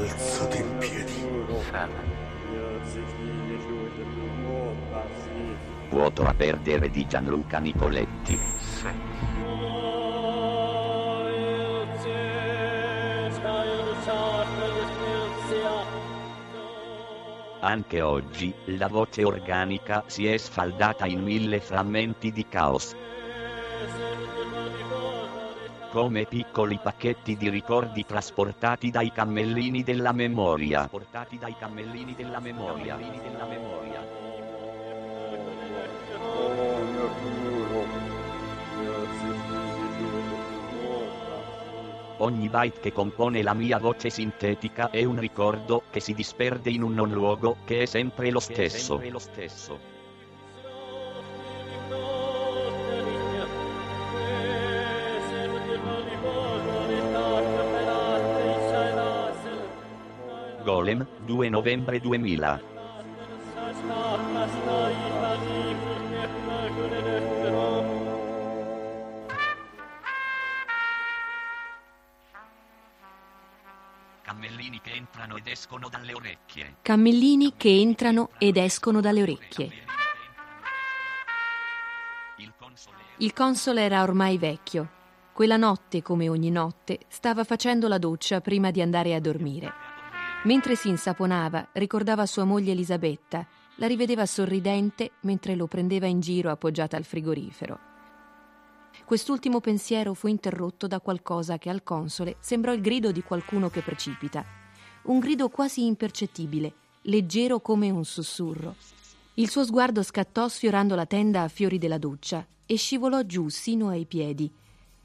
Alzati in piedi. Vuoto a perdere di Gianluca Nicoletti. Anche oggi, la voce organica si è sfaldata in mille frammenti di caos. Come piccoli pacchetti di ricordi trasportati dai cammellini della memoria. Trasportati dai cammellini della memoria. Della memoria. Ogni byte che compone la mia voce sintetica è un ricordo che si disperde in un non luogo che è sempre lo stesso. Golem, 2 novembre 2000. Cammellini che entrano ed escono dalle orecchie. Cammellini che entrano ed escono dalle orecchie. Il console Il console era ormai vecchio. Quella notte, come ogni notte, stava facendo la doccia prima di andare a dormire. Mentre si insaponava, ricordava sua moglie Elisabetta. La rivedeva sorridente mentre lo prendeva in giro appoggiata al frigorifero. Quest'ultimo pensiero fu interrotto da qualcosa che al console sembrò il grido di qualcuno che precipita. Un grido quasi impercettibile, leggero come un sussurro. Il suo sguardo scattò sfiorando la tenda a fiori della doccia e scivolò giù sino ai piedi.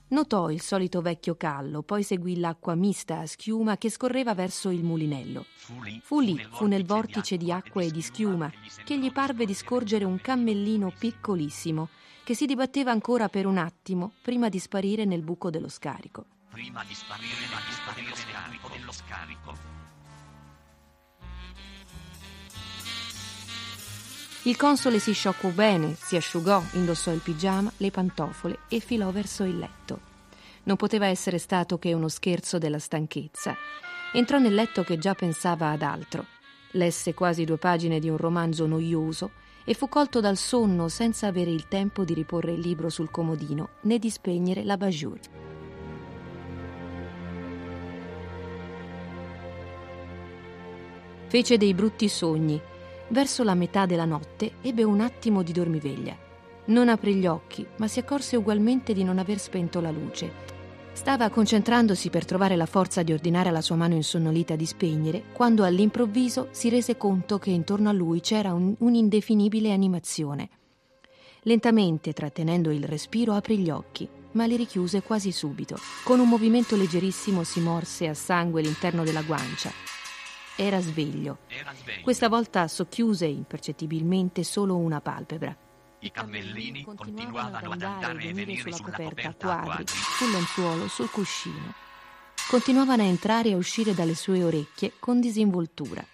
Notò il solito vecchio callo, poi seguì l'acqua mista a schiuma che scorreva verso il mulinello. fu lì, Fu lì, fu nel vortice di acqua e di schiuma, che gli parve di scorgere un cammellino piccolissimo, che si dibatteva ancora per un attimo prima di sparire nel buco dello scarico. Prima di sparire, ma di sparire dello scarico. Il console si scioccò bene, si asciugò, indossò il pigiama, le pantofole e filò verso il letto. Non poteva essere stato che uno scherzo della stanchezza. Entrò nel letto che già pensava ad altro. Lesse quasi due pagine di un romanzo noioso e fu colto dal sonno senza avere il tempo di riporre il libro sul comodino né di spegnere la bajour. Fece dei brutti sogni. Verso la metà della notte ebbe un attimo di dormiveglia. Non aprì gli occhi, ma si accorse ugualmente di non aver spento la luce. Stava concentrandosi per trovare la forza di ordinare alla sua mano insonnolita di spegnere, quando all'improvviso si rese conto che intorno a lui c'era un- un'indefinibile animazione. Lentamente, trattenendo il respiro, aprì gli occhi, ma li richiuse quasi subito. Con un movimento leggerissimo si morse a sangue l'interno della guancia. Era sveglio. Era sveglio. Questa volta socchiuse impercettibilmente solo una palpebra. I cammellini continuavano ad andare e venire sulla coperta a a quadri, quadri. sul lenzuolo, sul cuscino. Continuavano a entrare e a uscire dalle sue orecchie con disinvoltura.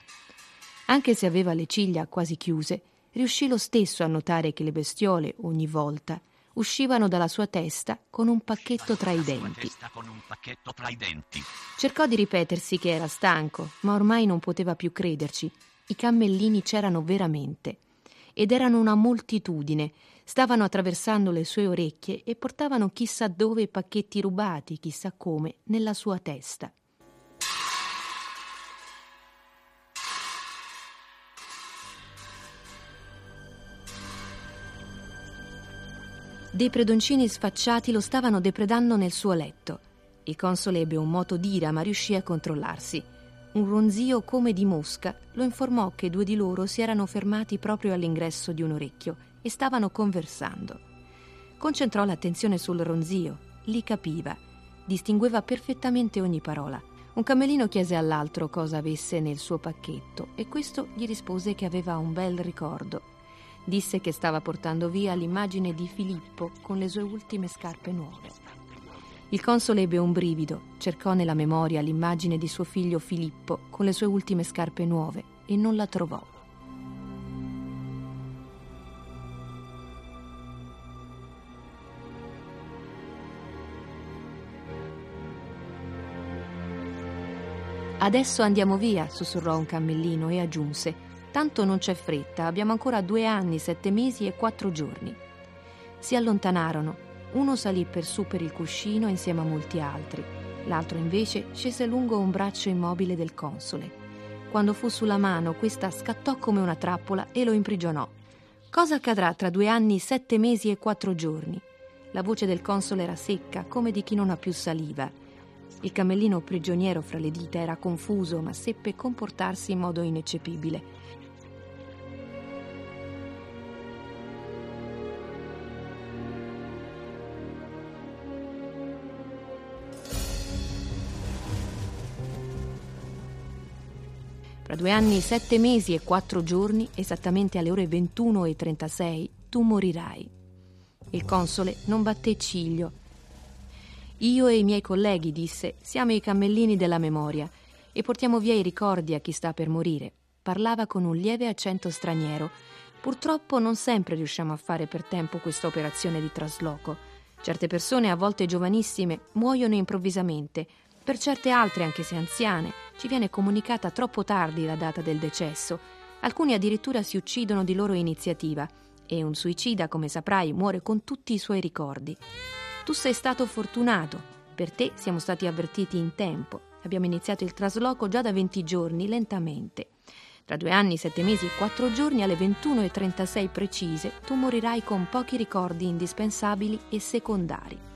Anche se aveva le ciglia quasi chiuse, riuscì lo stesso a notare che le bestiole, ogni volta, uscivano dalla sua testa con un pacchetto tra i denti. i. Cercò di ripetersi che era stanco, ma ormai non poteva più crederci. I cammellini c'erano veramente. Ed erano una moltitudine. Stavano attraversando le sue orecchie e portavano chissà dove pacchetti rubati, chissà come, nella sua testa. Dei predoncini sfacciati lo stavano depredando nel suo letto. Il console ebbe un moto d'ira, ma riuscì a controllarsi. Un ronzio come di mosca lo informò che due di loro si erano fermati proprio all'ingresso di un orecchio e stavano conversando. Concentrò l'attenzione sul ronzio, li capiva, distingueva perfettamente ogni parola. Un cammelino chiese all'altro cosa avesse nel suo pacchetto e questo gli rispose che aveva un bel ricordo. Disse che stava portando via l'immagine di Filippo con le sue ultime scarpe nuove. Il console ebbe un brivido, cercò nella memoria l'immagine di suo figlio Filippo con le sue ultime scarpe nuove e non la trovò. Adesso andiamo via, sussurrò un cammellino e aggiunse: Tanto non c'è fretta, abbiamo ancora due anni, sette mesi e quattro giorni. Si allontanarono. Uno salì per su per il cuscino insieme a molti altri, l'altro invece scese lungo un braccio immobile del console. Quando fu sulla mano, questa scattò come una trappola e lo imprigionò. Cosa accadrà tra due anni, sette mesi e quattro giorni? La voce del console era secca, come di chi non ha più saliva. Il camellino prigioniero fra le dita era confuso, ma seppe comportarsi in modo ineccepibile. Fra due anni, sette mesi e quattro giorni, esattamente alle ore 21.36, tu morirai. Il console non batté ciglio. Io e i miei colleghi, disse, siamo i cammellini della memoria e portiamo via i ricordi a chi sta per morire. Parlava con un lieve accento straniero. Purtroppo non sempre riusciamo a fare per tempo questa operazione di trasloco. Certe persone, a volte giovanissime, muoiono improvvisamente per certe altre, anche se anziane, ci viene comunicata troppo tardi la data del decesso. Alcuni addirittura si uccidono di loro iniziativa e un suicida, come saprai, muore con tutti i suoi ricordi. Tu sei stato fortunato. Per te siamo stati avvertiti in tempo. Abbiamo iniziato il trasloco già da 20 giorni, lentamente. Tra due anni, sette mesi e quattro giorni, alle 21.36 precise, tu morirai con pochi ricordi indispensabili e secondari.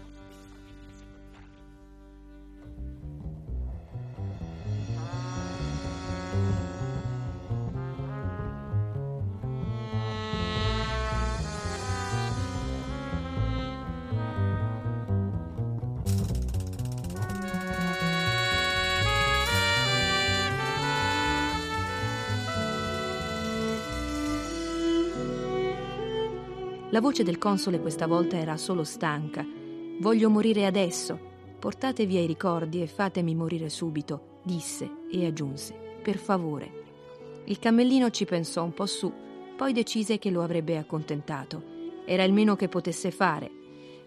La voce del console questa volta era solo stanca. Voglio morire adesso. Portate via i ricordi e fatemi morire subito, disse e aggiunse. Per favore. Il cammellino ci pensò un po' su, poi decise che lo avrebbe accontentato. Era il meno che potesse fare.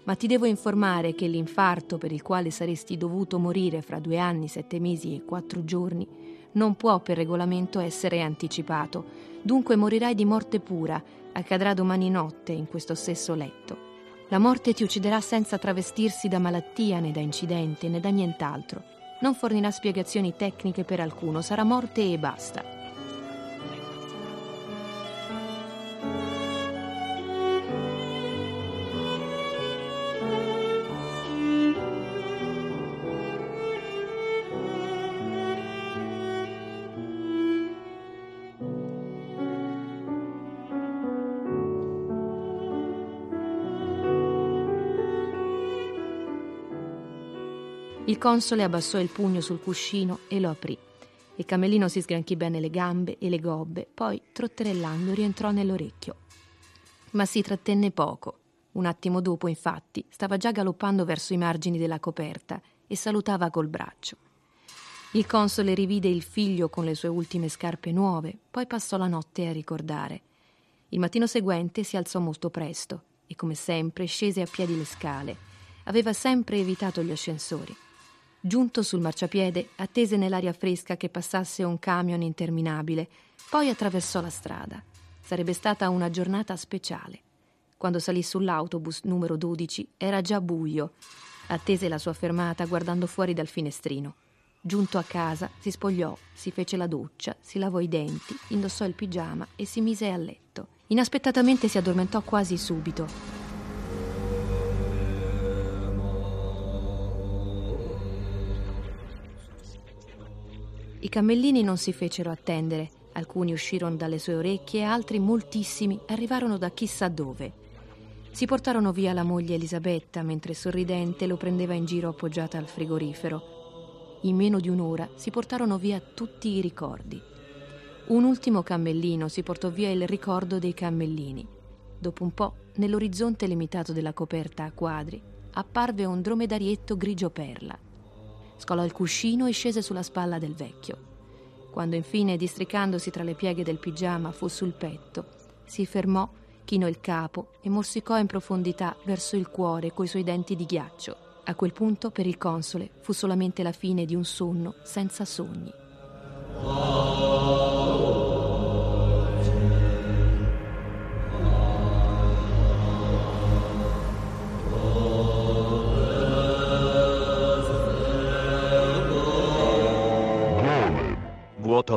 Ma ti devo informare che l'infarto per il quale saresti dovuto morire fra due anni, sette mesi e quattro giorni non può per regolamento essere anticipato. Dunque morirai di morte pura accadrà domani notte in questo stesso letto. La morte ti ucciderà senza travestirsi da malattia né da incidente né da nient'altro. Non fornirà spiegazioni tecniche per alcuno, sarà morte e basta. Il console abbassò il pugno sul cuscino e lo aprì. Il camellino si sgranchì bene le gambe e le gobbe, poi, trotterellando, rientrò nell'orecchio. Ma si trattenne poco. Un attimo dopo, infatti, stava già galoppando verso i margini della coperta e salutava col braccio. Il console rivide il figlio con le sue ultime scarpe nuove, poi passò la notte a ricordare. Il mattino seguente si alzò molto presto e, come sempre, scese a piedi le scale. Aveva sempre evitato gli ascensori. Giunto sul marciapiede, attese nell'aria fresca che passasse un camion interminabile, poi attraversò la strada. Sarebbe stata una giornata speciale. Quando salì sull'autobus numero 12 era già buio. Attese la sua fermata guardando fuori dal finestrino. Giunto a casa, si spogliò, si fece la doccia, si lavò i denti, indossò il pigiama e si mise a letto. Inaspettatamente si addormentò quasi subito. I cammellini non si fecero attendere, alcuni uscirono dalle sue orecchie, altri, moltissimi, arrivarono da chissà dove. Si portarono via la moglie Elisabetta, mentre sorridente lo prendeva in giro appoggiata al frigorifero. In meno di un'ora si portarono via tutti i ricordi. Un ultimo cammellino si portò via il ricordo dei cammellini. Dopo un po', nell'orizzonte limitato della coperta a quadri, apparve un dromedarietto grigio perla. Scolò il cuscino e scese sulla spalla del vecchio. Quando infine, districandosi tra le pieghe del pigiama, fu sul petto, si fermò, chinò il capo e morsicò in profondità verso il cuore coi suoi denti di ghiaccio. A quel punto, per il console, fu solamente la fine di un sonno senza sogni.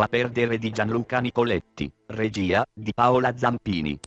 A perdere di Gianluca Nicoletti, regia di Paola Zampini.